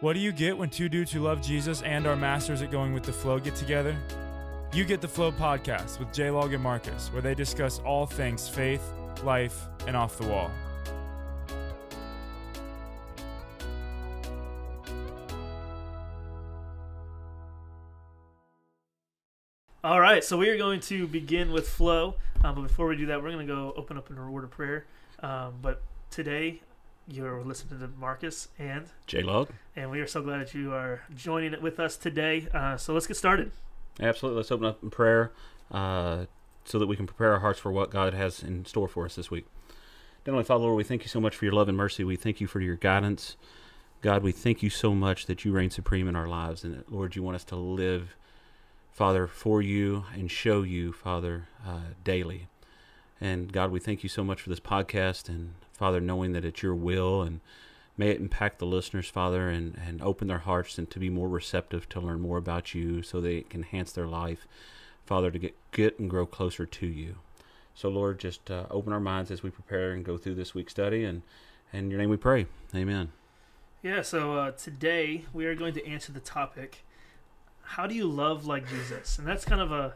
What do you get when two dudes who love Jesus and are masters at going with the flow get together? You get the Flow podcast with J Log and Marcus, where they discuss all things faith, life, and off the wall. All right, so we are going to begin with flow. Um, but before we do that, we're going to go open up in a word of prayer. Um, but today, you're listening to Marcus and J Log. and we are so glad that you are joining it with us today. Uh, so let's get started. Absolutely. Let's open up in prayer uh, so that we can prepare our hearts for what God has in store for us this week. Heavenly Father, Lord, we thank you so much for your love and mercy. We thank you for your guidance. God, we thank you so much that you reign supreme in our lives. And that, Lord, you want us to live, Father, for you and show you, Father, uh, daily. And God, we thank you so much for this podcast and, Father, knowing that it's your will and may it impact the listeners, Father, and, and open their hearts and to be more receptive to learn more about you so they can enhance their life, Father, to get, get and grow closer to you. So, Lord, just uh, open our minds as we prepare and go through this week's study. And, in your name we pray. Amen. Yeah, so uh, today we are going to answer the topic How do you love like Jesus? And that's kind of a,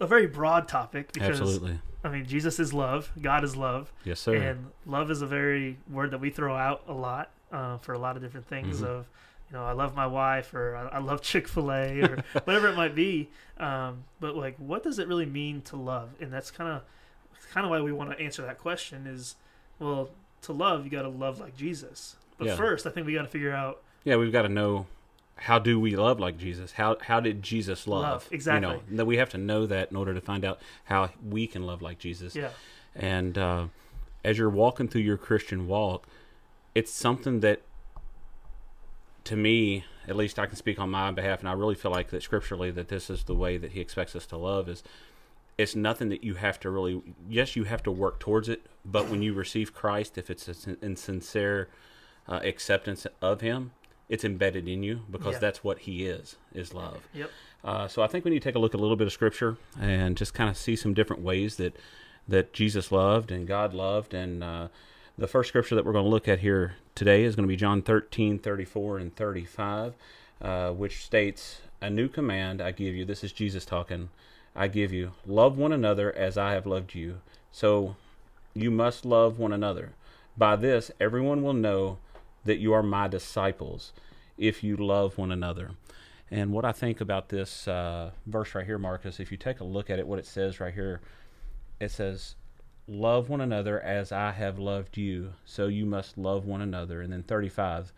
a very broad topic because, Absolutely. I mean, Jesus is love, God is love. Yes, sir. And love is a very word that we throw out a lot uh, for a lot of different things. Mhm. Of you know, I love my wife, or I, I love Chick Fil A, or whatever it might be. Um, but like, what does it really mean to love? And that's kind of kind of why we want to answer that question. Is well, to love, you got to love like Jesus. But Yeah. first, I think we got to figure out yeah, we've got to know how do we love like Jesus? How how did Jesus love? Love, You exactly. know, that we have to know that in order to find out how we can love like Jesus. yeah, And uh, as you're walking through your Christian walk, it's something that, to me, at least I can speak on my behalf, and I really feel like that scripturally that this is the way that He expects us to love. Is it's nothing that you have to really. Yes, you have to work towards it, but when you receive Christ, if it's a in sincere uh, acceptance of Him, it's embedded in you because Yeah. that's what He is. Is love. yep, Uh, so I think we need to take a look at a little bit of scripture and just kind of see some different ways that that Jesus loved and God loved. And uh, the first scripture that we're going to look at here today is going to be John 13, 34, and 35, uh, which states, A new command I give you. This is Jesus talking. I give you, love one another as I have loved you. So you must love one another. By this, everyone will know that you are my disciples if you love one another. And what I think about this uh, verse right here, Marcus, if you take a look at it, what it says right here, it says, Love one another as I have loved you, so you must love one another. And then 35,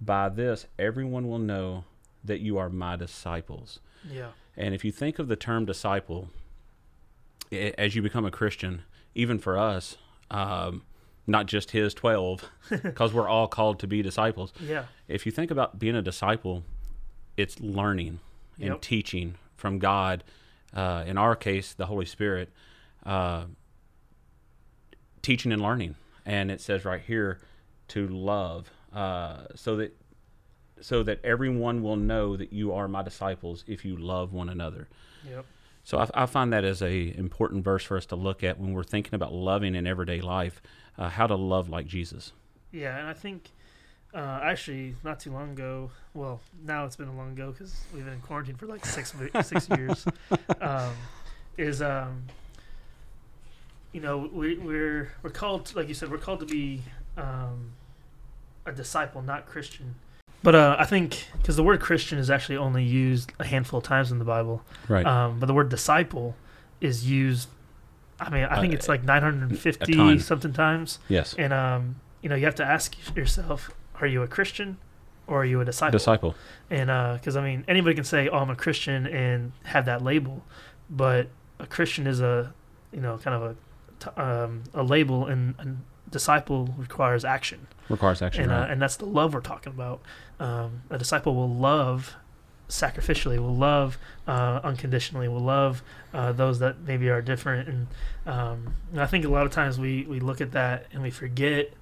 By this everyone will know that you are my disciples. yeah, And if you think of the term disciple, i as you become a Christian, even for us, um, not just his 12, because we're all called to be disciples, yeah, if you think about being a disciple, it's learning and Yep. teaching from God. Uh, in our case, the Holy Spirit, uh, teaching and learning. And it says right here to love, uh, so that so that everyone will know that you are my disciples if you love one another. yep, So I, I find that as a important verse for us to look at when we're thinking about loving in everyday life, uh, how to love like Jesus. yeah. And I think uh, actually not too long ago. Well, now it's been a long ago because we've been in quarantine for like six six years. Um, is um, you know we, we're we're called like you said we're called to be um, a disciple, not Christian. But uh, I think because the word Christian is actually only used a handful of times in the Bible, Right. um, but the word disciple is used. I mean, I think Uh, it's like 950 ton. something times. yes. And um, you know, you have to ask yourself: Are you a Christian, or are you a disciple? Disciple. And because I mean, anybody can say, "Oh, I'm a Christian," and have that label, but a Christian is a, you know, kind of a, um, a label, and disciple requires action, Requires action. and uh, and that's the love we're talking about. Um, a disciple will love sacrificially, will love uh, unconditionally, will love uh, those that maybe are different, and, um, and I think a lot of times we we look at that and we forget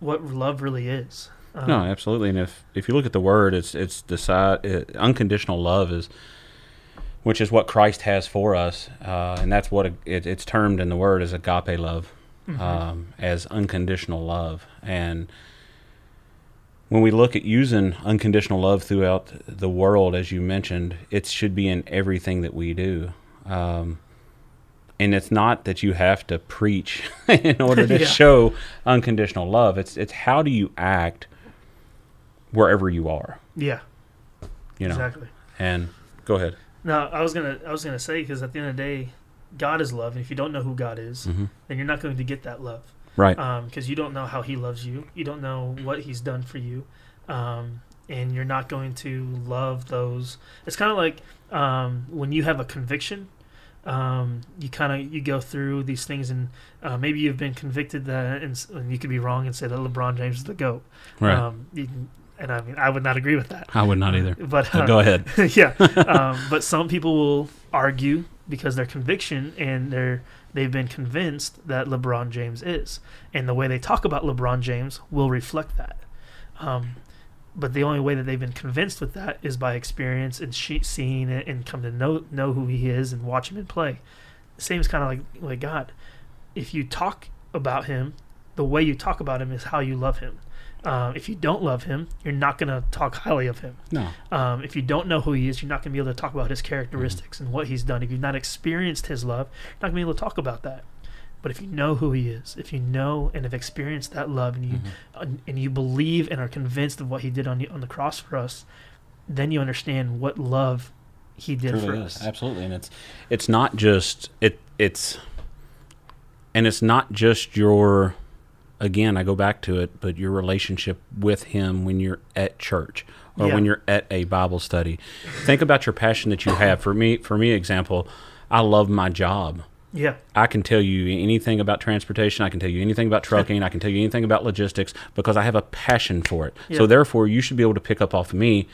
what love really is. Um, No, absolutely. And if if you look at the word, it's it's decide it, unconditional love is, which is what Christ has for us, uh, and that's what it, it's termed in the word as agape love, mhm. um, as unconditional love. And when we look at using unconditional love throughout the world, as you mentioned, it should be in everything that we do. Um, and it's not that you have to preach in order to Yeah. show unconditional love. It's it's how do you act wherever you are, Yeah, you know. exactly. And go ahead. No, I was gonna I was gonna say because at the end of the day, God is love, and if you don't know who God is, hmm then you're not going to get that love. Right. because you don't know how he loves you. You don't know what he's done for you, um, and you're not going to love those. It's kind of like um, when you have a conviction. Um, you kind of you go through these things, and uh, maybe you've been convicted that, and, s- and you could be wrong and say that LeBron James is the goat. right. Um, you and I mean, I would not agree with that. I would not either. But uh, go ahead. yeah, um, but some people will argue because their conviction and they're they've been convinced that LeBron James is, and the way they talk about LeBron James will reflect that. Um, but the only way that they've been convinced with that is by experience and she- seeing it and come to know know who he is and watch him in play. Same is kind of like like God. If you talk about him, the way you talk about him is how you love him. Uh, if you don't love him, you're not going to talk highly of him. No. Um, if you don't know who he is, you're not going to be able to talk about his characteristics Mm-hmm. and what he's done. If you've not experienced his love, you're not going to be able to talk about that. But if you know who he is, if you know and have experienced that love, and you Mhm. uh, and you believe and are convinced of what he did on the, on the cross for us, then you understand what love he did for Truly us. Absolutely. And it's it's not just it it's and it's not just your again, I go back to it, but your relationship with him when you're at church or Yeah. when you're at a Bible study. Think about your passion that you have. For me for me example, I love my job. Yeah, I can tell you anything about transportation. I can tell you anything about trucking. I can tell you anything about logistics because I have a passion for it. Yeah. So therefore, you should be able to pick up off of me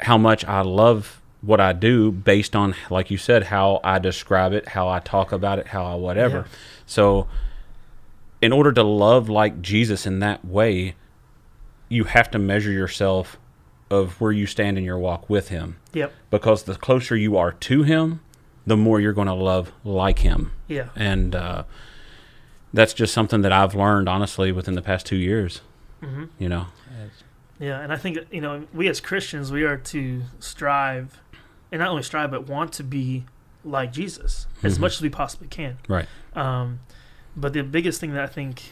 how much I love what I do based on, like you said, how I describe it, how I talk about it, how I whatever. Yeah. So, in order to love like Jesus in that way, you have to measure yourself of where you stand in your walk with Him. yep, Because the closer you are to Him, the more you're going to love like Him yeah, and uh, that's just something that I've learned honestly within the past two years. hmm You know, yeah. And I think you know we as Christians we are to strive, and not only strive but want to be like Jesus as Mhm. much as we possibly can. right? Um, but the biggest thing that I think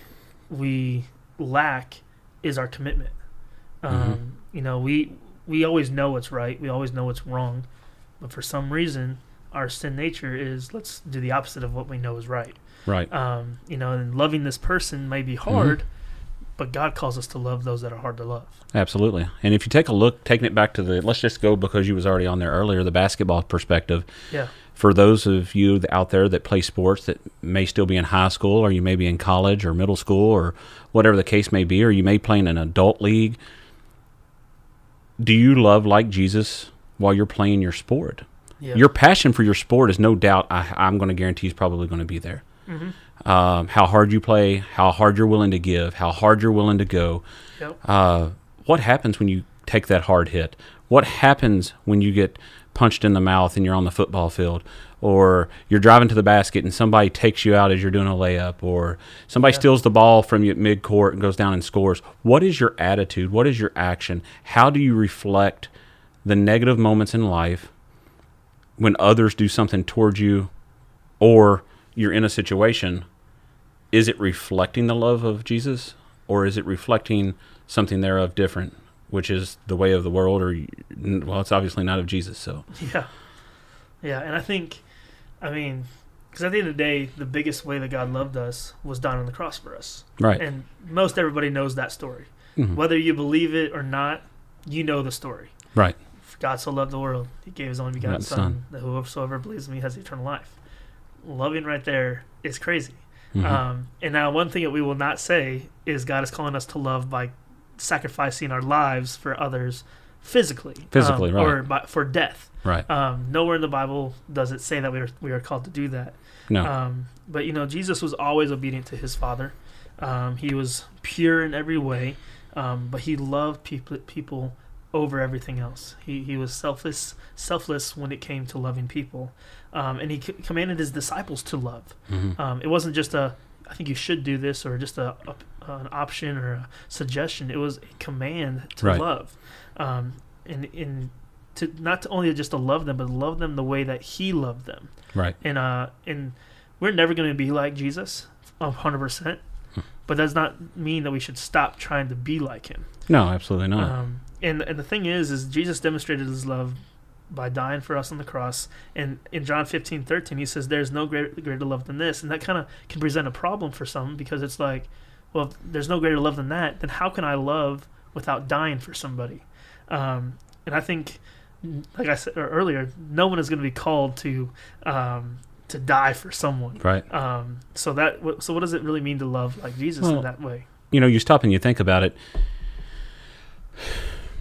we lack is our commitment. Um, Mhm. You know, we we always know what's right, we always know what's wrong, but for some reason, our sin nature is let's do the opposite of what we know is right. Right. Um, you know, and loving this person may be Mm-hmm. hard, but God calls us to love those that are hard to love. Absolutely. And if you take a look, taking it back to the, let's just go because you was already on there earlier, the basketball perspective. Yeah. For those of you out there that play sports that may still be in high school, or you may be in college or middle school, or whatever the case may be, or you may play in an adult league. Do you love like Jesus while you're playing your sport? Your passion for your sport is no doubt. I, I'm going to guarantee is probably going to be there. hmm um, how hard you play, how hard you're willing to give, how hard you're willing to go. Yep. Uh, what happens when you take that hard hit? What happens when you get punched in the mouth and you're on the football field? Or you're driving to the basket and somebody takes you out as you're doing a layup, or somebody Yeah. steals the ball from you at mid court and goes down and scores. What is your attitude? What is your action? How do you reflect the negative moments in life when others do something towards you or you're in a situation is it reflecting the love of Jesus or is it reflecting something thereof different which is the way of the world or well it's obviously not of Jesus so Yeah. Yeah, and I think, I mean, because at the end of the day, the biggest way that God loved us was dying on the cross for us. right And most everybody knows that story. Mhm. Whether you believe it or not, you know the story. right God so loved the world, he gave his only begotten son, Son. that whosoever believes in me has eternal life. Loving right there is crazy. Mhm. Um, and now, one thing that we will not say is God is calling us to love by sacrificing our lives for others physically, Physically, um, right. or by, for death. right Um, nowhere in the Bible does it say that we are we are called to do that. no Um, but you know, Jesus was always obedient to his Father. Um, he was pure in every way, um, but he loved people people over everything else. He he was selfless selfless when it came to loving people, um, and he c- commanded his disciples to love. Mhm. Um, it wasn't just a I think you should do this or just a, a an option or a suggestion. It was a command to Right. love, um, and in to not to only just to love them, but love them the way that He loved them. Right. And uh, and we're never going to be like Jesus, a hundred percent. But that does not mean that we should stop trying to be like Him. No, absolutely not. Um, and and the thing is, is Jesus demonstrated His love by dying for us on the cross. And in John 15, 13, he says, There's no greater, greater love than this. And that kind of can present a problem for some because it's like, well, if there's no greater love than that, then how can I love without dying for somebody? Um, and I think, like I said earlier, no one is going to be called to um, to die for someone. right. Um, so that so what does it really mean to love like Jesus Well, in that way? you know, you stop and you think about it.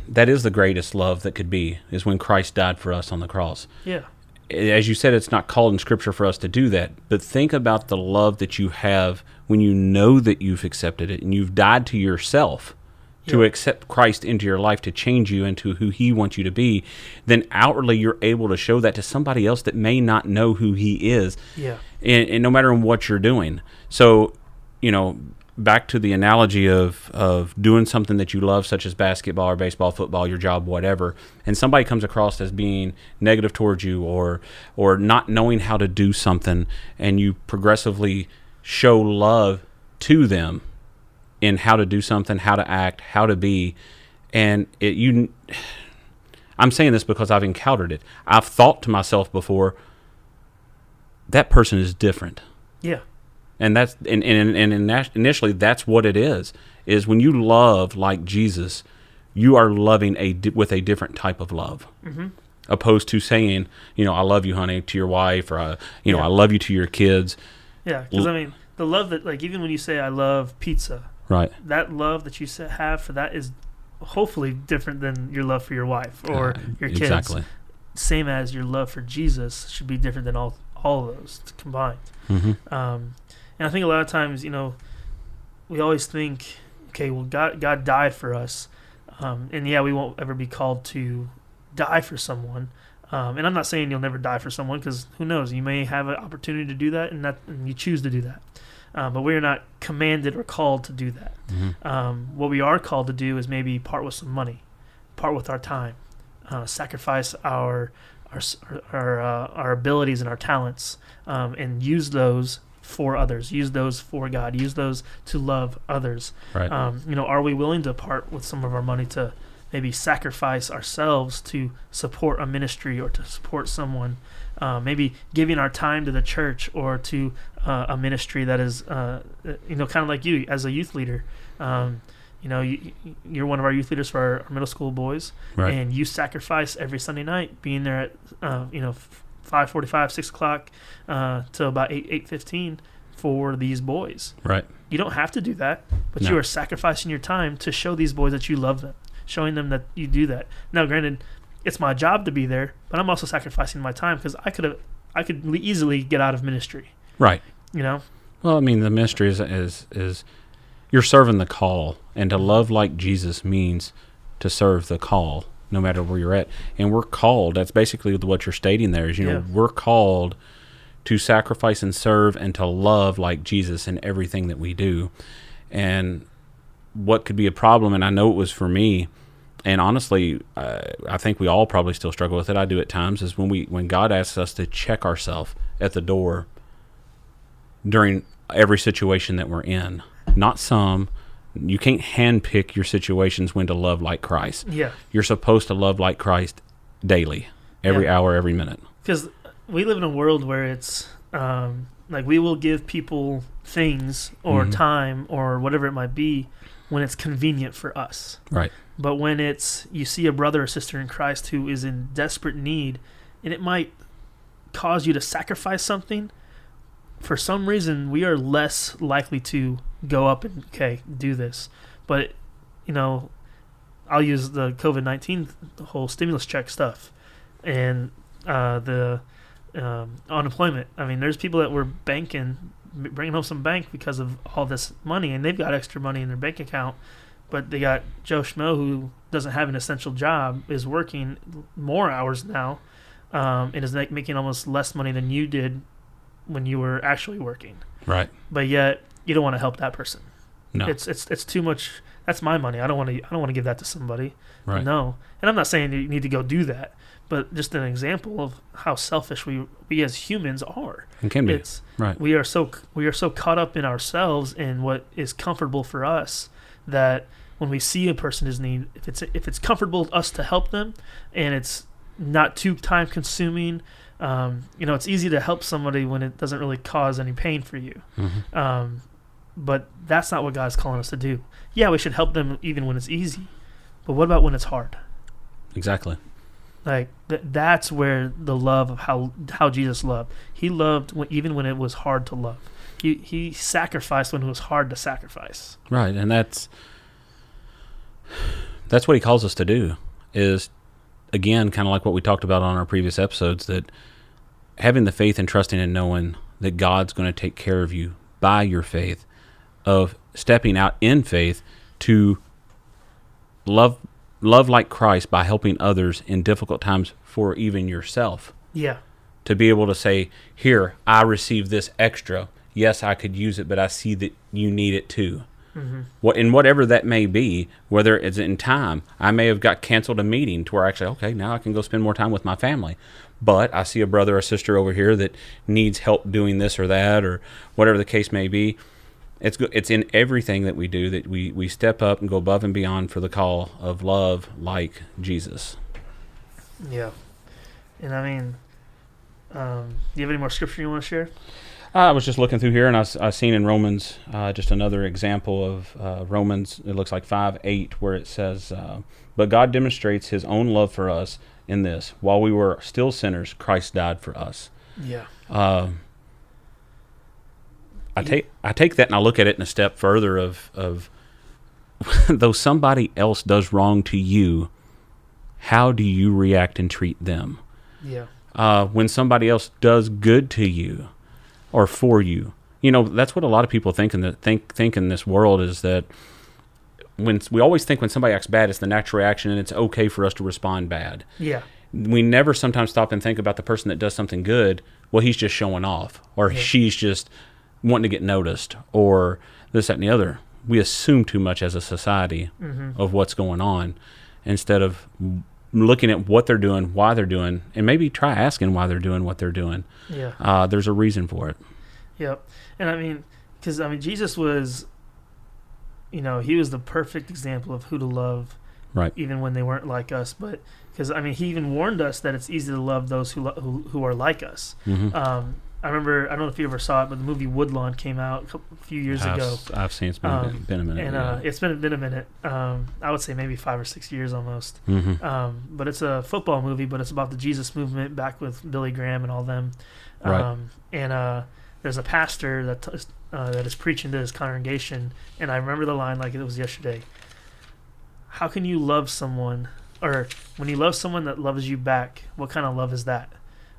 That is the greatest love that could be, is when Christ died for us on the cross. Yeah, As you said, it's not called in Scripture for us to do that, but think about the love that you have when you know that you've accepted it and you've died to yourself to Yeah. accept Christ into your life to change you into who He wants you to be. Then outwardly, you're able to show that to somebody else that may not know who He is yeah, and, and no matter what you're doing. So, you know, back to the analogy of of doing something that you love, such as basketball or baseball, football, your job, whatever, and somebody comes across as being negative towards you or or not knowing how to do something, and you progressively show love to them in how to do something, how to act, how to be, and it you. I'm saying this because I've encountered it. I've thought to myself before, that person is different yeah, and that's and, and, and, and initially that's what it is is when you love like jesus you are loving a di- with a different type of love mm-hmm. opposed to saying you know i love you honey to your wife or uh, you know Yeah. i love you to your kids yeah. Because I mean, the love that like even when you say I love pizza, right that love that you have for that is hopefully different than your love for your wife or your kids. exactly Same as your love for Jesus should be different than all all of those combined. hmm Um, and I think a lot of times, you know, we always think, okay, well, God God died for us, um, and yeah, we won't ever be called to die for someone. Um, and I'm not saying you'll never die for someone because who knows? You may have an opportunity to do that, and that and you choose to do that. Um, but we're not commanded or called to do that. hmm Um, what we are called to do is maybe part with some money, part with our time, uh, sacrifice our our our, uh, our abilities and our talents, um, and use those for others. Use those for God. Use those to love others. right Um, you know, are we willing to part with some of our money to maybe sacrifice ourselves to support a ministry or to support someone? Uh, maybe giving our time to the church or to uh, a ministry that is, uh, you know, kind of like you as a youth leader. Um, you know, you, you're one of our youth leaders for our, our middle school boys, right and you sacrifice every Sunday night being there at, uh, you know, five forty-five, six o'clock uh, till about eight eight fifteen for these boys. right You don't have to do that, but No. you are sacrificing your time to show these boys that you love them, showing them that you do that. Now, granted, it's my job to be there, but I'm also sacrificing my time because I could have, I could easily get out of ministry. right. You know, well i mean the mystery is is is you're serving the call and to love like jesus means to serve the call no matter where you're at. And we're called that's basically what you're stating there is you know we're called to sacrifice and serve and to love like jesus in everything that we do. And what could be a problem and i know it was for me. And honestly uh, i think we all probably still struggle with it. I do at times is when we when god asks us to check ourselves at the door during every situation that we're in. Not some. You can't handpick your situations when to love like christ. Yeah, you're supposed to love like christ daily every Yeah. hour every minute. Because we live in a world where it's um, like we will give people things or Mhm. time or whatever it might be when it's convenient for us. right But when it's you see a brother or sister in Christ who is in desperate need, and it might cause you to sacrifice something, for some reason we are less likely to go up and okay do this. But you know, I'll use the COVID nineteen whole stimulus check stuff, and uh, the um, unemployment. I mean, there's people that were banking, bringing home some bank because of all this money, and they've got extra money in their bank account but they got Joe Schmo who doesn't have an essential job is working more hours now, um, and is making almost less money than you did when you were actually working. right But yet you don't want to help that person. No. It's it's it's too much. That's my money. I don't want to. I don't want to give that to somebody. Right. No. And I'm not saying you need to go do that, but just an example of how selfish we we as humans are. It can be. It's Right. we are so we are so caught up in ourselves and what is comfortable for us that when we see a person is need, if it's if it's comfortable to us to help them, and it's not too time consuming, um, you know, it's easy to help somebody when it doesn't really cause any pain for you. Mhm. Um, but that's not what God's calling us to do. Yeah, we should help them even when it's easy, but what about when it's hard? Exactly. Like th- that's where the love of how how Jesus loved. He loved when, even when it was hard to love. He he sacrificed when it was hard to sacrifice. Right, and that's that's what he calls us to do. Is again kind of like what we talked about on our previous episodes that having the faith and trusting and knowing that God's going to take care of you by your faith, of stepping out in faith to love love like Christ by helping others in difficult times for even yourself Yeah, to be able to say, Here, I received this extra. Yes, I could use it, but I see that you need it too. mm-hmm. What in whatever that may be, whether it's in time, I may have got canceled a meeting to where actually, okay, now I can go spend more time with my family. But I see a brother or sister over here that needs help doing this or that, or whatever the case may be. It's go- it's in everything that we do that we we step up and go above and beyond for the call of love, like Jesus. yeah. And I mean, um, do you have any more scripture you want to share? I was just looking through here, and I, s- I seen in Romans uh, just another example of uh, Romans. It looks like five eight, where it says, uh, "But God demonstrates His own love for us in this: while we were still sinners, Christ died for us." Yeah, Uh, I take I take that and I look at it in a step further of of though somebody else does wrong to you, how do you react and treat them? yeah, uh, when somebody else does good to you or for you. You know, that's what a lot of people think in the think think in this world is that when we always think when somebody acts bad, it's the natural reaction, and it's okay for us to respond bad. yeah, We never sometimes stop and think about the person that does something good. Well, he's just showing off, or Yeah. she's just wanting to get noticed, or this, that, and the other. We assume too much as a society mm-hmm. of what's going on instead of looking at what they're doing, why they're doing, and maybe try asking why they're doing what they're doing. yeah. Uh, there's a reason for it. Yep. And I mean, because I mean, Jesus was, you know, he was the perfect example of who to love, Right. Even when they weren't like us. But because I mean, he even warned us that it's easy to love those who lo- who, who are like us. Mm-hmm. Um, I remember, I don't know if you ever saw it, but the movie Woodlawn came out a, couple, a few years I've, ago. I've seen it's been, a, Um, been a minute. And uh, it's been been a minute. Um, I would say maybe five or six years almost. mm-hmm. Um, but it's a football movie, but it's about the Jesus movement back with Billy Graham and all them. Right. Um, and uh, there's a pastor that t- uh, that is preaching to his congregation, and I remember the line like it was yesterday. How can you love someone, or when you love someone that loves you back? What kind of love is that?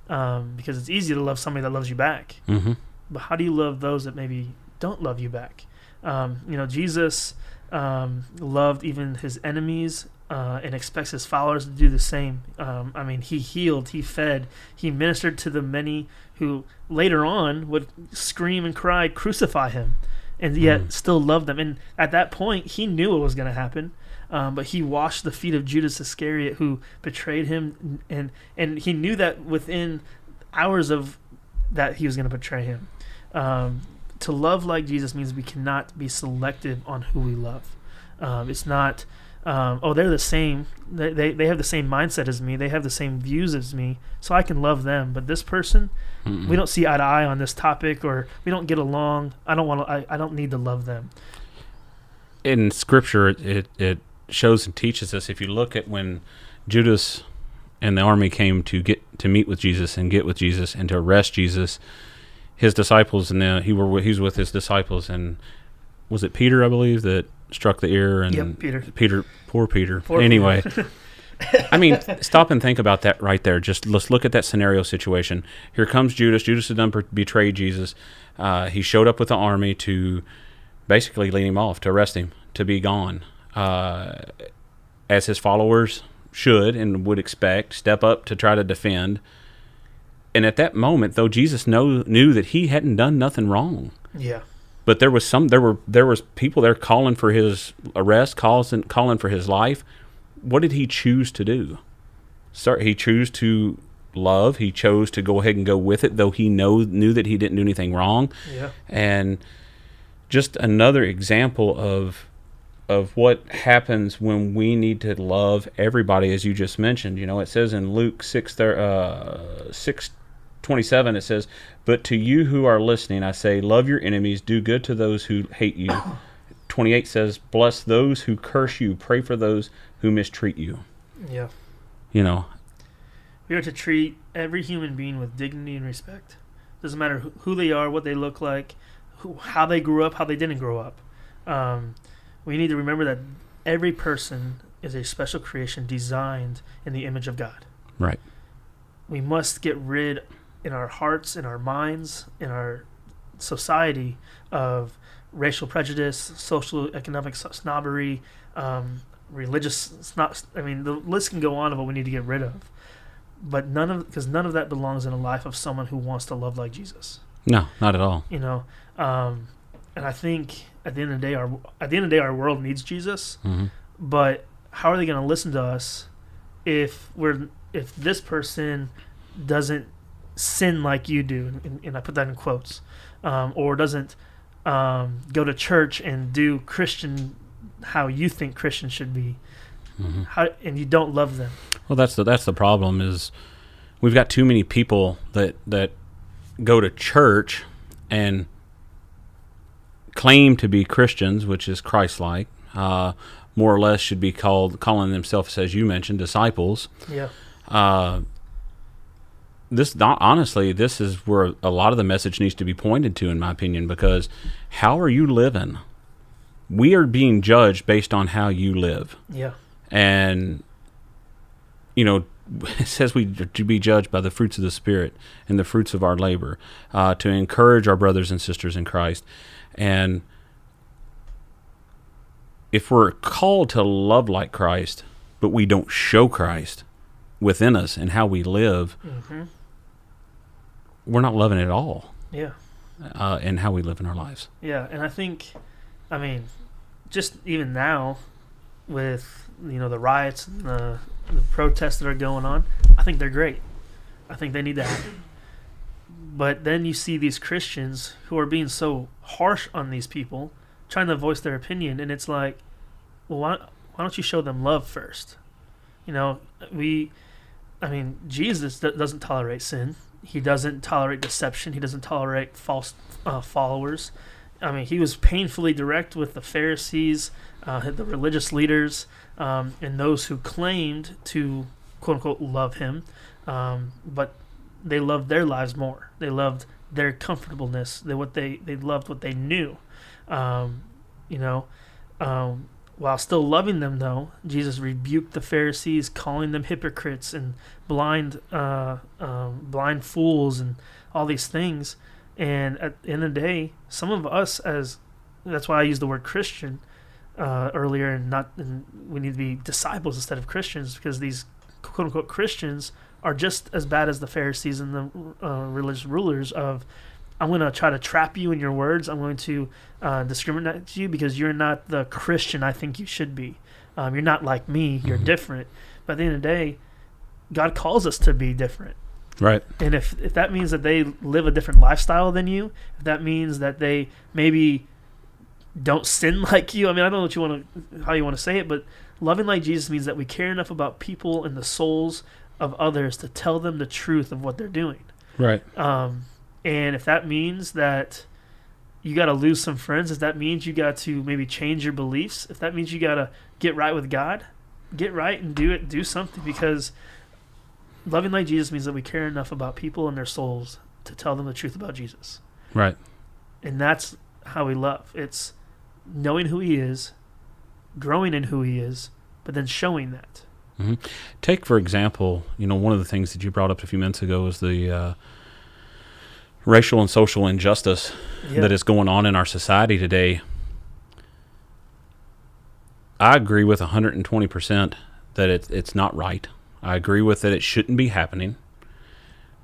Um, because it's easy to love somebody that loves you back, Mm-hmm. but how do you love those that maybe don't love you back? Um, you know, Jesus um, loved even his enemies uh, and expects his followers to do the same. Um, I mean, he healed, he fed, he ministered to the many who later on would scream and cry, crucify him, and yet Mm. still loved them. And at that point, he knew it was going to happen. Um, but he washed the feet of Judas Iscariot, who betrayed him, and and he knew that within hours of that he was going to betray him. Um, to love like Jesus means we cannot be selective on who we love. Um, it's not, um, oh, they're the same. They, they, they have the same mindset as me. They have the same views as me. So I can love them. But this person, Mm-hmm. we don't see eye to eye on this topic or we don't get along. I don't want to, I, I don't need to love them. in scripture it it shows and teaches us if you look at when Judas and the army came to get to meet with Jesus and get with Jesus and to arrest Jesus his disciples and then he were wi- he was with his disciples and was it Peter I believe that struck the ear and Yep, Peter. Peter poor Peter. Poor anyway I mean stop and think about that right there. Just let's look at that scenario situation. Here comes Judas. Judas had done betrayed Jesus. Uh, he showed up with the army to basically lead him off to arrest him to be gone uh, as his followers should and would expect step up to try to defend and at that moment though jesus know, knew that he hadn't done nothing wrong Yeah. but there was some there were there was people there calling for his arrest, calling calling for his life. What did he choose to do? Start he chose to love. He chose to go ahead and go with it, though he know knew that he didn't do anything wrong. Yeah. And just another example of of what happens when we need to love everybody, as you just mentioned. You know, it says in Luke six uh, six twenty seven. It says, "But to you who are listening, I say, love your enemies, do good to those who hate you." Twenty eight says, "Bless those who curse you, pray for those who mistreat you." Yeah. You know, We are to treat every human being with dignity and respect. Doesn't matter who, who they are, what they look like, who, how they grew up, how they didn't grow up. Um, we need to remember that every person is a special creation designed in the image of God. right? We must get rid in our hearts, in our minds, in our society of racial prejudice, social economic snobbery, um, religious snob. I mean, the list can go on of what we need to get rid of. But none of because none of that belongs in a life of someone who wants to love like Jesus. No, not at all. You know, um, and I think at the end of the day, our at the end of the day, our world needs Jesus. hmm But how are they going to listen to us if we're if this person doesn't sin like you do, and, and I put that in quotes, um, or doesn't um, go to church and do Christian how you think Christians should be, hmm how, and you don't love them. Well, that's the that's the problem is we've got too many people that that go to church and claim to be Christians, which is Christ-like. Uh, more or less should be called calling themselves, as you mentioned, disciples. Yeah, Uh, this not, honestly, this is where a lot of the message needs to be pointed to, in my opinion, because how are you living? We are being judged based on how you live yeah, and you know it says we to be judged by the fruits of the spirit and the fruits of our labor uh, to encourage our brothers and sisters in christ and if we're called to love like christ but we don't show christ within us and how we live hmm we're not loving at all yeah. uh, in how we live in our lives Yeah, and I think, I mean, just even now, with you know the riots and the, the protests that are going on, I think they're great. I think they need to happen. But then you see these Christians who are being so harsh on these people, trying to voice their opinion, and it's like, well, why why don't you show them love first? You know, we, I mean, Jesus do- doesn't tolerate sin. He doesn't tolerate deception. He doesn't tolerate false uh, followers. I mean, he was painfully direct with the Pharisees, uh, the religious leaders, um, and those who claimed to quote unquote love him, um, but they loved their lives more. They loved their comfortableness. They what they they loved what they knew. Um, you know, um, while still loving them, though, Jesus rebuked the Pharisees, calling them hypocrites and blind, uh, um, blind fools, and all these things. And at the end of the day, some of us, as that's why I used the word Christian uh, earlier, and not and we need to be disciples instead of Christians, because these quote unquote Christians are just as bad as the Pharisees and the uh, religious rulers. Of I'm going to try to trap you in your words. I'm going to uh, discriminate you because you're not the Christian I think you should be. Um, you're not like me. You're Mhm. different. But at the end of the day, God calls us to be different. right And if, if that means that they live a different lifestyle than you, if that means that they maybe don't sin like you, I mean, I don't know what you want to, how you want to say it, but loving like Jesus means that we care enough about people and the souls of others to tell them the truth of what they're doing. right Um, and if that means that you got to lose some friends, if that means you got to maybe change your beliefs, if that means you got to get right with God, get right and do it, do something because loving like Jesus means that we care enough about people and their souls to tell them the truth about Jesus. right And that's how we love. It's knowing who he is, growing in who he is, but then showing that. Take for example, you know, one of the things that you brought up a few minutes ago was the uh, racial and social injustice that is going on in our society today. I agree with 120% that it, it's not right. I agree with that it shouldn't be happening.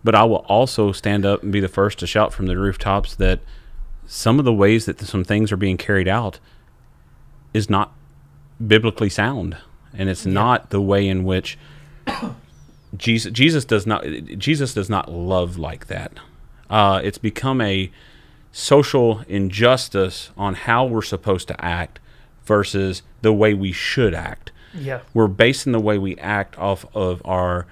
But I will also stand up and be the first to shout from the rooftops that some of the ways that some things are being carried out is not biblically sound, and it's Yeah. not the way in which Jesus Jesus does not Jesus does not love like that. Uh, it's become a social injustice on how we're supposed to act versus the way we should act. Yeah. We're basing the way we act off of our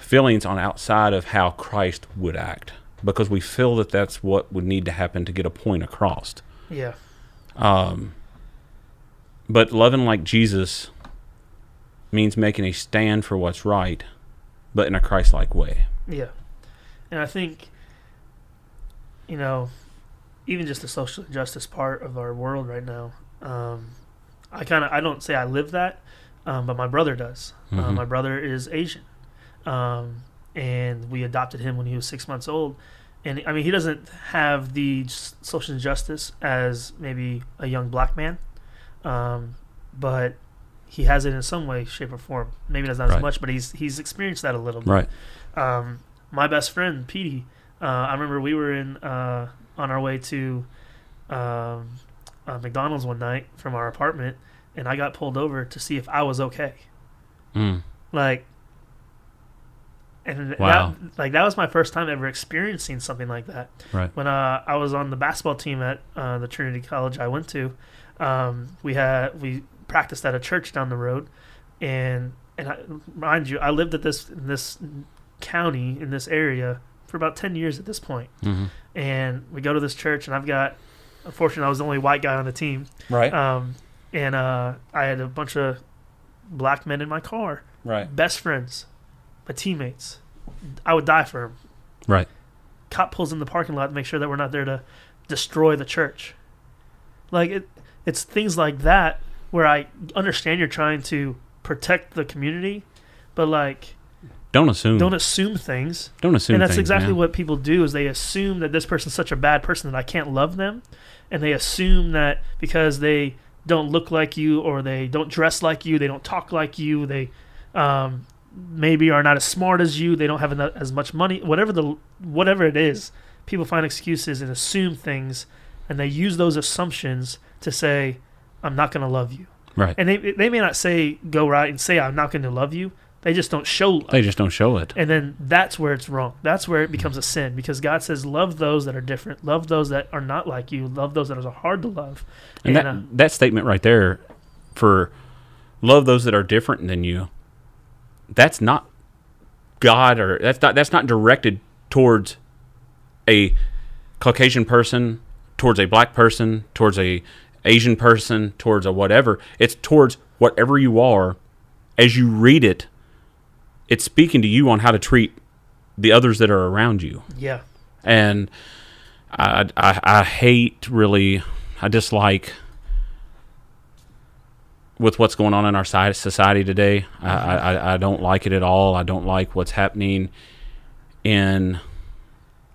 feelings on outside of how Christ would act because we feel that that's what would need to happen to get a point across. Yeah. Um, but loving like Jesus means making a stand for what's right, but in a Christ-like way. Yeah. And I think, you know, even just the social justice part of our world right now, um, I kind of, I don't say I live that, um, but my brother does. Uh, Mhm. my brother is Asian. Um, and we adopted him when he was six months old. And I mean, he doesn't have the social injustice as maybe a young black man, um, but he has it in some way, shape, or form. Maybe that's not Right. as much, but he's he's experienced that a little bit Right. um, my best friend Petey. Uh, I remember we were in uh, on our way to um, uh, McDonald's one night from our apartment, and I got pulled over to see if I was okay. Mm. Like, and Wow. that, like that was my first time ever experiencing something like that. Right. When uh, I was on the basketball team at uh, the Trinity College I went to, um, we had we practiced at a church down the road, and and I, mind you, I lived at this in this county in this area for about ten years at this point. hmm And we go to this church, and I've got, unfortunately, I was the only white guy on the team. Right. Um, and uh, I had a bunch of black men in my car, right. best friends, my teammates. I would die for them. Right. Cop pulls in the parking lot to make sure that we're not there to destroy the church. Like it, it's things like that where I understand you're trying to protect the community, but like Don't assume. don't assume things. Don't assume. and that's things, exactly man. what people do is they assume that this person's such a bad person that I can't love them, and they assume that because they don't look like you or they don't dress like you, they don't talk like you, they um, maybe are not as smart as you, they don't have enough, as much money, whatever the whatever it is, people find excuses and assume things, and they use those assumptions to say, "I'm not going to love you," Right. and they they may not say go right and say, "I'm not going to love you." They just don't show love. They just don't show it. And then that's where it's wrong. That's where it becomes a sin because God says, "Love those that are different. Love those that are not like you. Love those that are hard to love." And that uh, that statement right there, for love those that are different than you. That's not God, or that's not that's not directed towards a Caucasian person, towards a black person, towards a Asian person, towards a whatever. It's towards whatever you are. As you read it, it's speaking to you on how to treat the others that are around you yeah, and I, I I hate really I dislike with what's going on in our society today. I, I I don't like it at all. I don't like what's happening in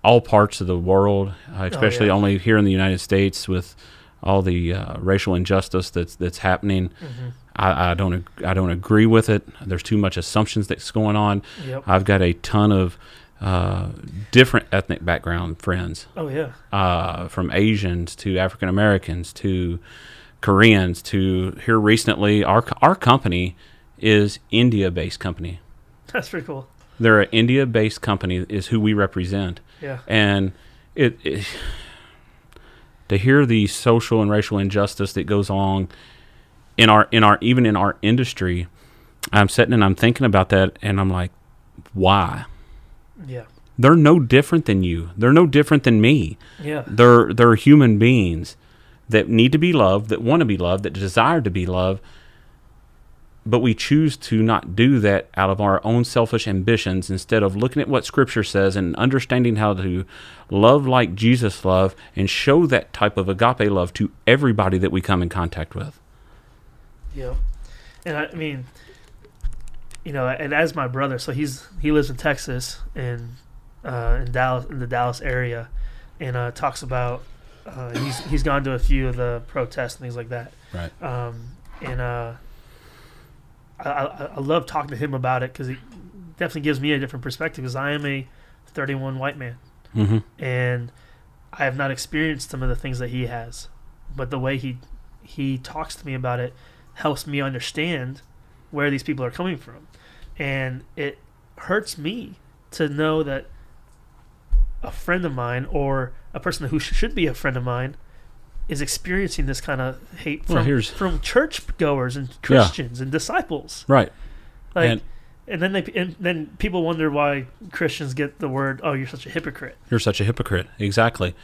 all parts of the world, uh, especially yeah. only here in the United States with all the uh, racial injustice that's that's happening. hmm I, I don't ag- I don't agree with it. There's too much assumptions that's going on. yep. I've got a ton of uh, different ethnic background friends, Oh yeah, uh, from Asians to African Americans to Koreans to here recently. Our our company is India based company. that's pretty cool. They're an India based company is who we represent, Yeah, and it, it to hear the social and racial injustice that goes on in our in our even in our industry. I'm sitting and I'm thinking about that, and I'm like, why? yeah, they're no different than you. They're no different than me. yeah, They're they're human beings that need to be loved, that want to be loved, that desire to be loved. But we choose to not do that out of our own selfish ambitions instead of looking at what scripture says and understanding how to love like Jesus loved and show that type of agape love to everybody that we come in contact with. yeah. And I, I mean, you know, and as my brother, so he's he lives in Texas and uh, in Dallas in the Dallas area, and uh, talks about uh, he's he's gone to a few of the protests and things like that. Right. um, and uh, I, I, I love talking to him about it because he definitely gives me a different perspective because I am a 31 white man Mm-hmm. and I have not experienced some of the things that he has, but the way he he talks to me about it helps me understand where these people are coming from, and it hurts me to know that a friend of mine or a person who sh- should be a friend of mine is experiencing this kind of hate Well, from here's- from church goers and Christians and disciples. Right. Like, And- and, then they and then people wonder why Christians get the word, "Oh, you're such a hypocrite." You're such a hypocrite. Exactly.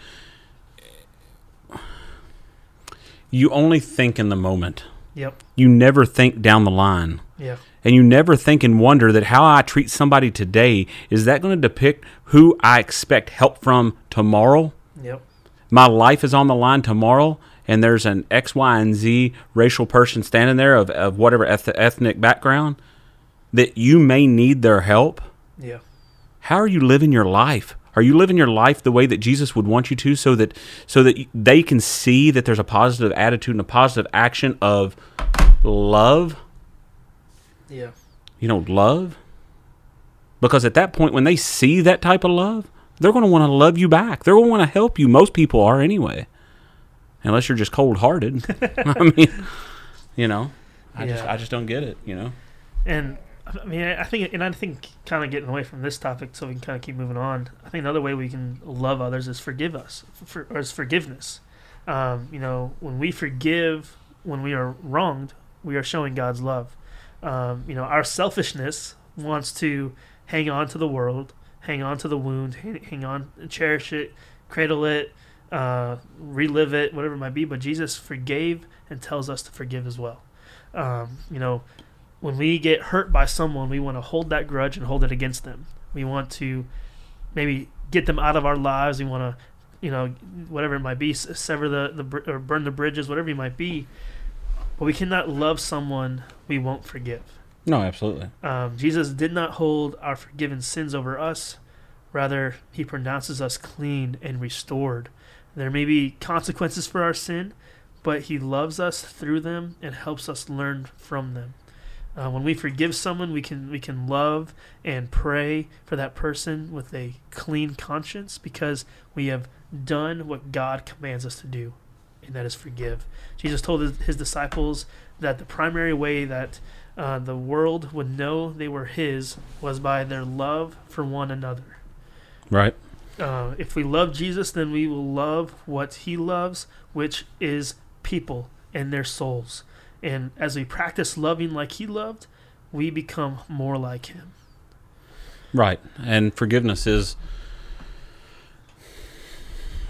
You only think in the moment. Yep. You never think down the line. Yeah. And you never think and wonder that how I treat somebody today is that going to depict who I expect help from tomorrow? Yep. My life is on the line tomorrow, and there's an X, Y, and Z racial person standing there of, of whatever eth- ethnic background that you may need their help. Yeah. how are you living your life are you living your life the way that jesus would want you to so that so that they can see that there's a positive attitude and a positive action of love Yeah. you know love because at that point when they see that type of love they're going to want to love you back they're going to want to help you most people are anyway unless you're just cold-hearted i mean you know i just i just don't get it you know And I mean, I think, and I think, kind of getting away from this topic, so we can kind of keep moving on. I think another way we can love others is forgive us, for, or is forgiveness. Um, you know, when we forgive when we are wronged, we are showing God's love. Um, you know, our selfishness wants to hang on to the world, hang on to the wound, hang, on, cherish it, cradle it, uh, relive it, whatever it might be. But Jesus forgave and tells us to forgive as well. Um, you know, when we get hurt by someone, we want to hold that grudge and hold it against them. We want to maybe get them out of our lives. We want to, you know, whatever it might be, sever the, the or burn the bridges, whatever it might be. But we cannot love someone we won't forgive. No absolutely Um, Jesus did not hold our forgiven sins over us. Rather, he pronounces us clean and restored. There may be consequences for our sin, but he loves us through them and helps us learn from them. Uh, when we forgive someone, we can we can love and pray for that person with a clean conscience because we have done what God commands us to do, and that is forgive. Jesus told his, his disciples that the primary way that uh, the world would know they were His was by their love for one another. right Uh, if we love Jesus, then we will love what He loves, which is people and their souls. And as we practice loving like He loved, we become more like Him. Right. And forgiveness is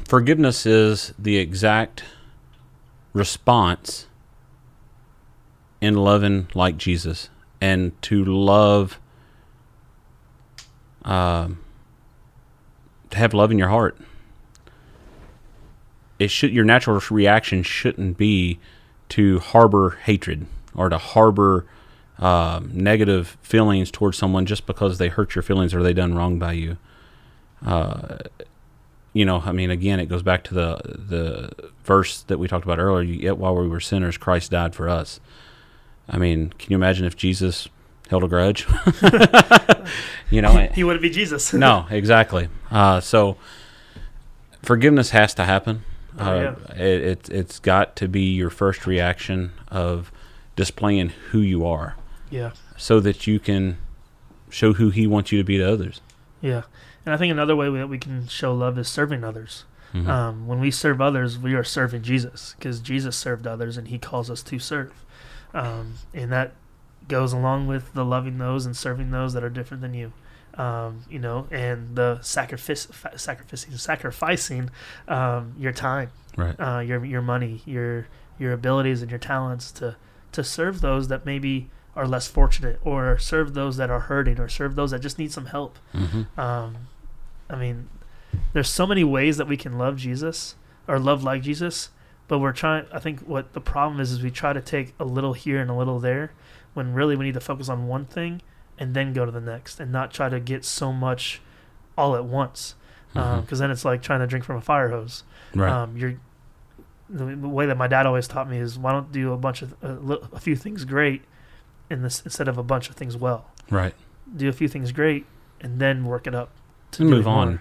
forgiveness is the exact response in loving like Jesus and to love um to have love in your heart. It should your natural reaction shouldn't be to harbor hatred or to harbor um, negative feelings towards someone just because they hurt your feelings or they done wrong by you. Uh, you know, I mean, again, it goes back to the the verse that we talked about earlier. Yet while we were sinners, Christ died for us. I mean, can you imagine if Jesus held a grudge? you know, He wouldn't be Jesus. no, exactly. Uh, so forgiveness has to happen. Oh, Uh, it, it it's got to be your first reaction of displaying who you are, yeah. so that you can show who He wants you to be to others. Yeah. And I think another way that we can show love is serving others. Mhm. Um, when we serve others, we are serving Jesus because Jesus served others and he calls us to serve. Um, and that goes along with the loving those and serving those that are different than you. Um, you know, and the sacrifice, sacrificing, sacrificing um, your time, right. uh, your your money, your your abilities and your talents to to serve those that maybe are less fortunate, or serve those that are hurting, or serve those that just need some help. hmm Um, I mean, there's so many ways that we can love Jesus or love like Jesus, but we're trying. I think what the problem is is we try to take a little here and a little there, when really we need to focus on one thing and then go to the next, and not try to get so much all at once. Because Mhm. then it's like trying to drink from a fire hose. Right. Um, you're the, the way that my dad always taught me is why don't do a bunch of a, a few things great in this instead of a bunch of things well. right. Do a few things great and then work it up And move on. more.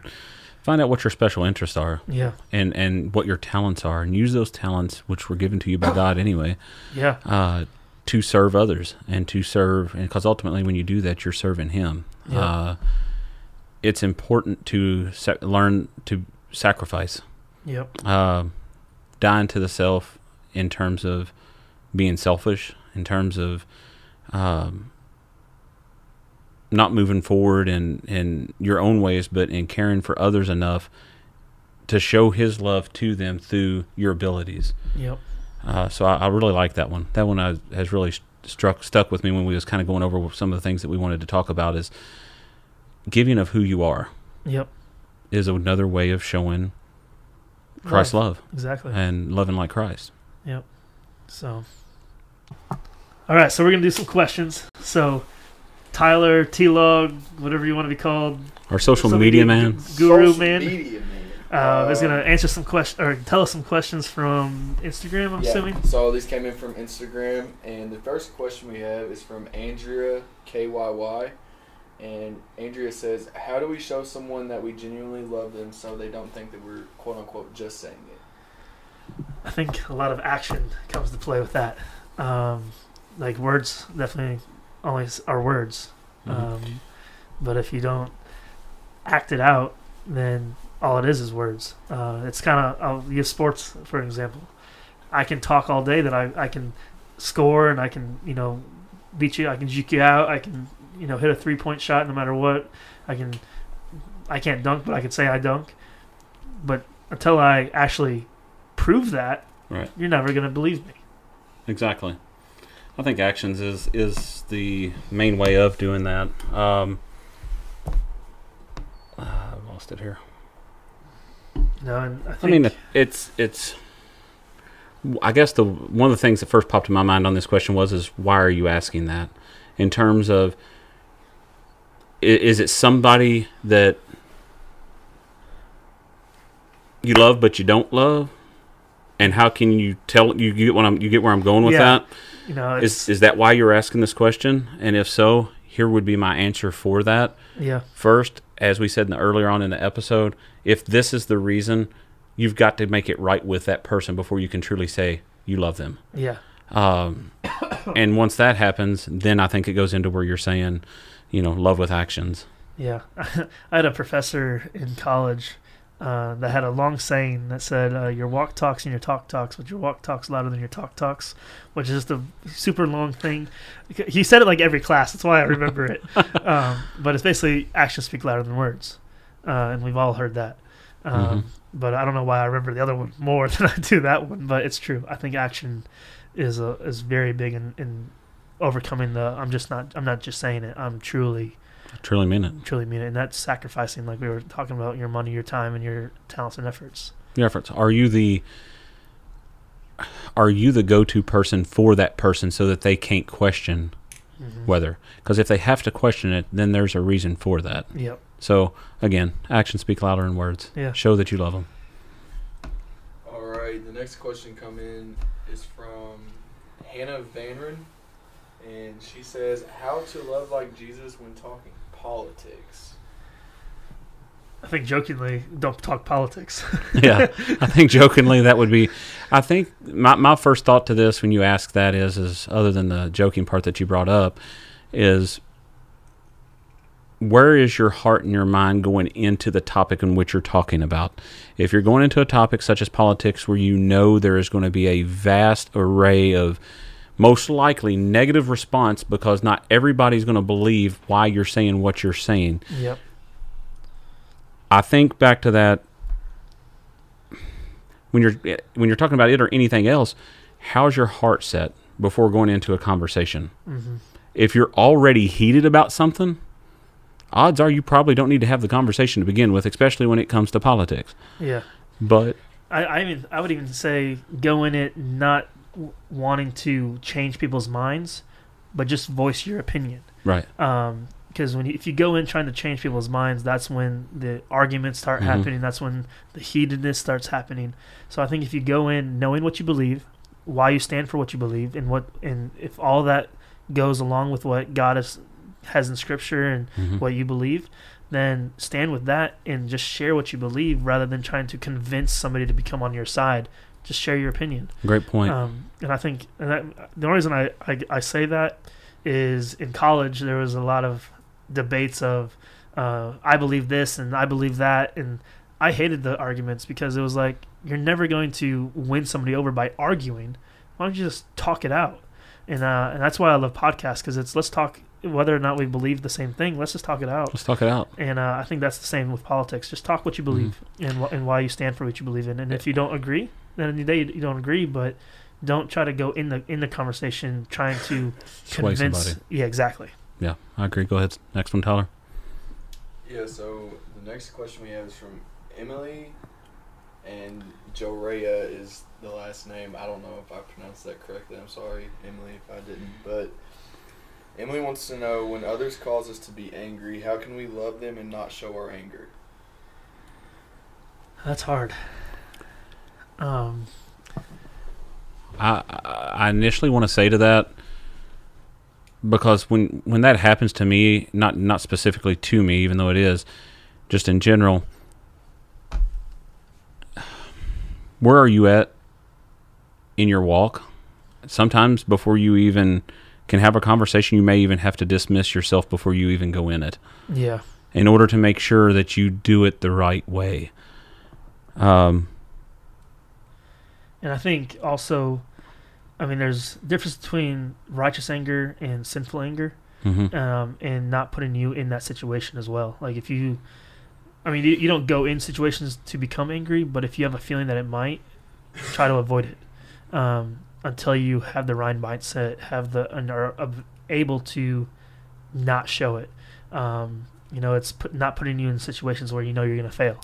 Find out what your special interests are Yeah. and and what your talents are, and use those talents, which were given to you by God anyway, Yeah. uh, to serve others and to serve. And because ultimately, when you do that, you're serving Him. Yeah. Uh, it's important to learn to sacrifice, Yep. uh, dying to the self in terms of being selfish, in terms of um, not moving forward in, in your own ways, but in caring for others enough to show His love to them through your abilities. Yep. Uh, so I, I really like that one. That one I, has really struck stuck with me when we was kind of going over some of the things that we wanted to talk about. Is giving of who you are Yep. is another way of showing Christ's love Exactly. and loving like Christ. Yep. So, all right. So we're gonna do some questions. So, Tyler T Log, whatever you want to be called, Our social Social media media man. guru Social man, Media man. uh, is gonna Um, answer some questions or tell us some questions from Instagram. I'm yeah, assuming. So these came in from Instagram, and the first question we have is from Andrea KYY, and Andrea says, "How do we show someone that we genuinely love them so they don't think that we're quote unquote just saying it?" I think a lot of action comes to play with that. Um, like words definitely only s- are words. Mhm. Um, but if you don't act it out, then all it is is words. Uh, it's kind of, I'll use sports for example. I can talk all day that I, I can score and I can, you know, beat you, I can juke you out, I can, you know, hit a three point shot no matter what. I can, I can't dunk, but I can say I dunk. But until I actually prove that, Right. you're never going to believe me. Exactly. I think actions is is the main way of doing that. Um, I lost it here. And I I mean, it's it's. I guess the one of the things that first popped in my mind on this question was is why are you asking that? In terms of, is it somebody that you love but you don't love, and how can you tell you get what I'm you get where I'm going with Yeah. that? You know, Is is that why you're asking this question? And if so, here would be my answer for that. yeah, First, as we said in the, earlier on in the episode, if this is the reason, you've got to make it right with that person before you can truly say you love them. yeah, Um, and once that happens, then I think it goes into where you're saying, you know, love with actions. Yeah, I had a professor in college uh, that had a long saying that said, uh, "Your walk talks and your talk talks, but your walk talks louder than your talk talks," which is just a super long thing. He said it like every class. That's why I remember it. um, but it's basically actions speak louder than words, uh, and we've all heard that. Um, Mhm. But I don't know why I remember the other one more than I do that one. But it's true. I think action is a, is very big in, in overcoming the. I'm just not. I'm not just saying it. I'm truly I truly mean it. truly mean it. And that's sacrificing, like we were talking about, your money, your time, and your talents and efforts. Your efforts. Are you the are you the go-to person for that person so that they can't question Mm-hmm. whether? Because if they have to question it, then there's a reason for that. Yep. So again, actions speak louder than words. Yeah. Show that you love them. All right, the next question come in is from Hannah Vanren, and she says, "How to love like Jesus when talking politics." I think jokingly, don't talk politics. yeah, I think jokingly that would be. I think my my first thought to this when you ask that is is other than the joking part that you brought up, is where is your heart and your mind going into the topic in which you're talking about? If you're going into a topic such as politics, where you know there is going to be a vast array of most likely negative response because not everybody's going to believe why you're saying what you're saying. yep. I think back to that when you're when you're talking about it or anything else. How's your heart set before going into a conversation? hmm If you're already heated about something, odds are you probably don't need to have the conversation to begin with, especially when it comes to politics. Yeah. But I, I mean, I would even say go in it not w- wanting to change people's minds, but just voice your opinion. right, Um, because when you, if you go in trying to change people's minds, that's when the arguments start Mhm. happening. That's when the heatedness starts happening. So I think if you go in knowing what you believe, why you stand for what you believe, and what and if all that goes along with what God has has in Scripture and Mhm. what you believe, then stand with that and just share what you believe rather than trying to convince somebody to become on your side. Just share your opinion. Great point. Um, and I think and that, the only reason I, I, I say that is in college there was a lot of debates of uh, I believe this and I believe that and I hated the arguments because it was like you're never going to win somebody over by arguing. Why don't you just talk it out? And uh, and that's why I love podcasts because it's let's talk whether or not we believe the same thing. Let's just talk it out. Let's talk it out. And uh, I think that's the same with politics. Just talk what you believe and wh- and why you stand for what you believe in. And if you don't agree, then at the end of the day you don't agree. But don't try to go in the in the conversation trying to Sway convince. somebody. Yeah, exactly. Yeah, I agree. Go ahead. Next one, Tyler. Yeah, so the next question we have is from Emily, and Jorea is the last name. I don't know if I pronounced that correctly. I'm sorry, Emily, if I didn't. But Emily wants to know when others cause us to be angry, how can we love them and not show our anger? That's hard. Um, I I initially want to say to that because when when that happens to me, not not specifically to me, even though it is, just in general. Where are you at in your walk? Sometimes before you even can have a conversation, you may even have to dismiss yourself before you even go in it yeah. in order to make sure that you do it the right way. Um, And I think also, I mean, there's difference between righteous anger and sinful anger, mhm. um, and not putting you in that situation as well. Like if you, I mean, you, you don't go in situations to become angry, but if you have a feeling that it might, try to avoid it um, until you have the right mindset, have the and are able to not show it. Um, you know, it's put, not putting you in situations where you know you're going to fail.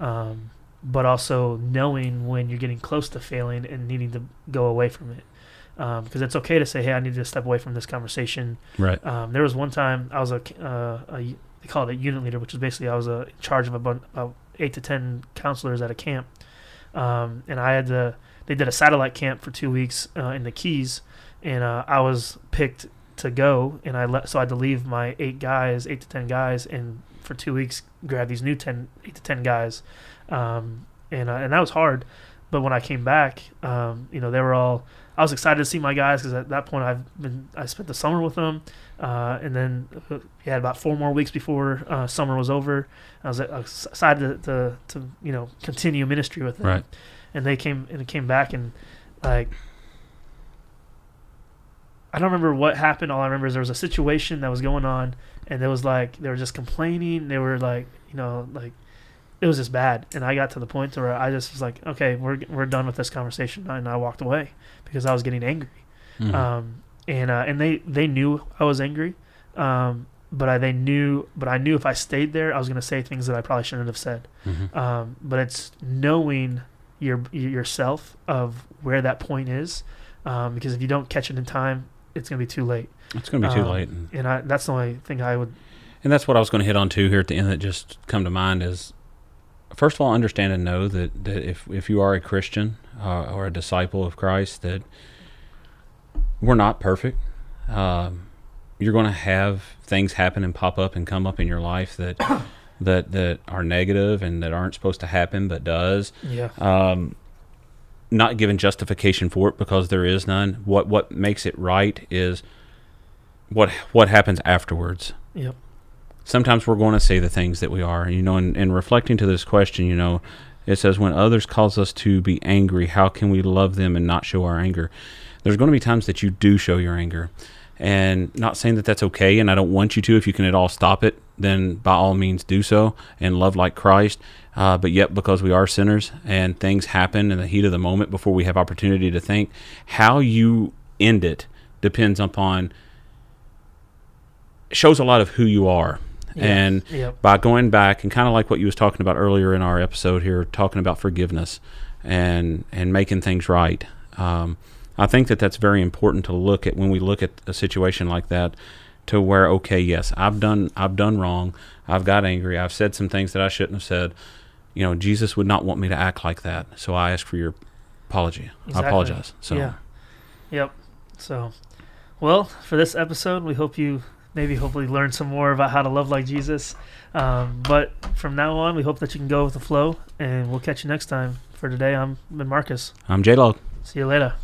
Um, but also knowing when you're getting close to failing and needing to go away from it. Because it's okay to say, "Hey, I need to step away from this conversation." Right. Um, there was one time I was a, uh, a they call it a unit leader, which is basically I was a, in charge of about, about eight to ten counselors at a camp, um, and I had to. They did a satellite camp for two weeks uh, in the Keys, and uh, I was picked to go, and I let so I had to leave my eight guys, eight to ten guys, and for two weeks grab these new 10, eight to ten guys, um, and uh, and that was hard. But when I came back, um, you know, they were all. I was excited to see my guys because at that point I've been I spent the summer with them, uh, and then uh, we had about four more weeks before uh, summer was over. I was, I was excited to, to, to you know continue ministry with them, Right. And they came and came back and like I don't remember what happened. All I remember is there was a situation that was going on, and there was like they were just complaining. They were like you know like it was just bad, and I got to the point where I just was like, okay, we're we're done with this conversation, and I walked away because I was getting angry. Mhm. Um, and uh, and they they knew I was angry, um, but I they knew but I knew if I stayed there, I was gonna say things that I probably shouldn't have said. Mhm. Um, but it's knowing your yourself of where that point is, um, because if you don't catch it in time, it's gonna be too late. It's going to be too um, late. And, And I, that's the only thing I would. and that's what I was going to hit on too here at the end that just come to mind is first of all, understand and know that, that if, if you are a Christian uh, or a disciple of Christ, that we're not perfect. Um, you're going to have things happen and pop up and come up in your life that that that are negative and that aren't supposed to happen but does. Yeah. um, not given justification for it because there is none. What what makes it right is what what happens afterwards. Yep. Sometimes we're going to say the things that we are, you know. And, and reflecting to this question, you know, it says when others cause us to be angry, how can we love them and not show our anger? There's going to be times that you do show your anger, and not saying that that's okay. And I don't want you to. If you can at all stop it, then by all means do so and love like Christ. Uh, but yet, because we are sinners and things happen in the heat of the moment before we have opportunity to think, how you end it depends upon shows a lot of who you are. Yeah. And Yep. by going back and kind of like what you was talking about earlier in our episode here, talking about forgiveness and and making things right. Um, I think that that's very important to look at when we look at a situation like that, to where okay, yes, I've done I've done wrong, I've got angry, I've said some things that I shouldn't have said. You know, Jesus would not want me to act like that, so I ask for your apology. I apologize. So Yeah. Yep. So, well, for this episode, we hope you maybe hopefully learn some more about how to love like Jesus. Um, but from now on, we hope that you can go with the flow, and we'll catch you next time. For today, I'm Ben Marcus. I'm J Log. See you later.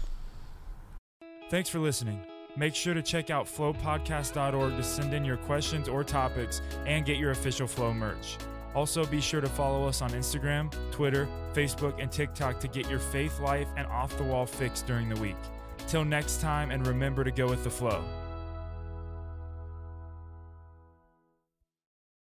Thanks for listening. Make sure to check out flowpodcast.org to send in your questions or topics and get your official Flow merch. Also, be sure to follow us on Instagram, Twitter, Facebook, and TikTok to get your faith life and off the wall fix during the week. Till next time, and remember to go with the flow.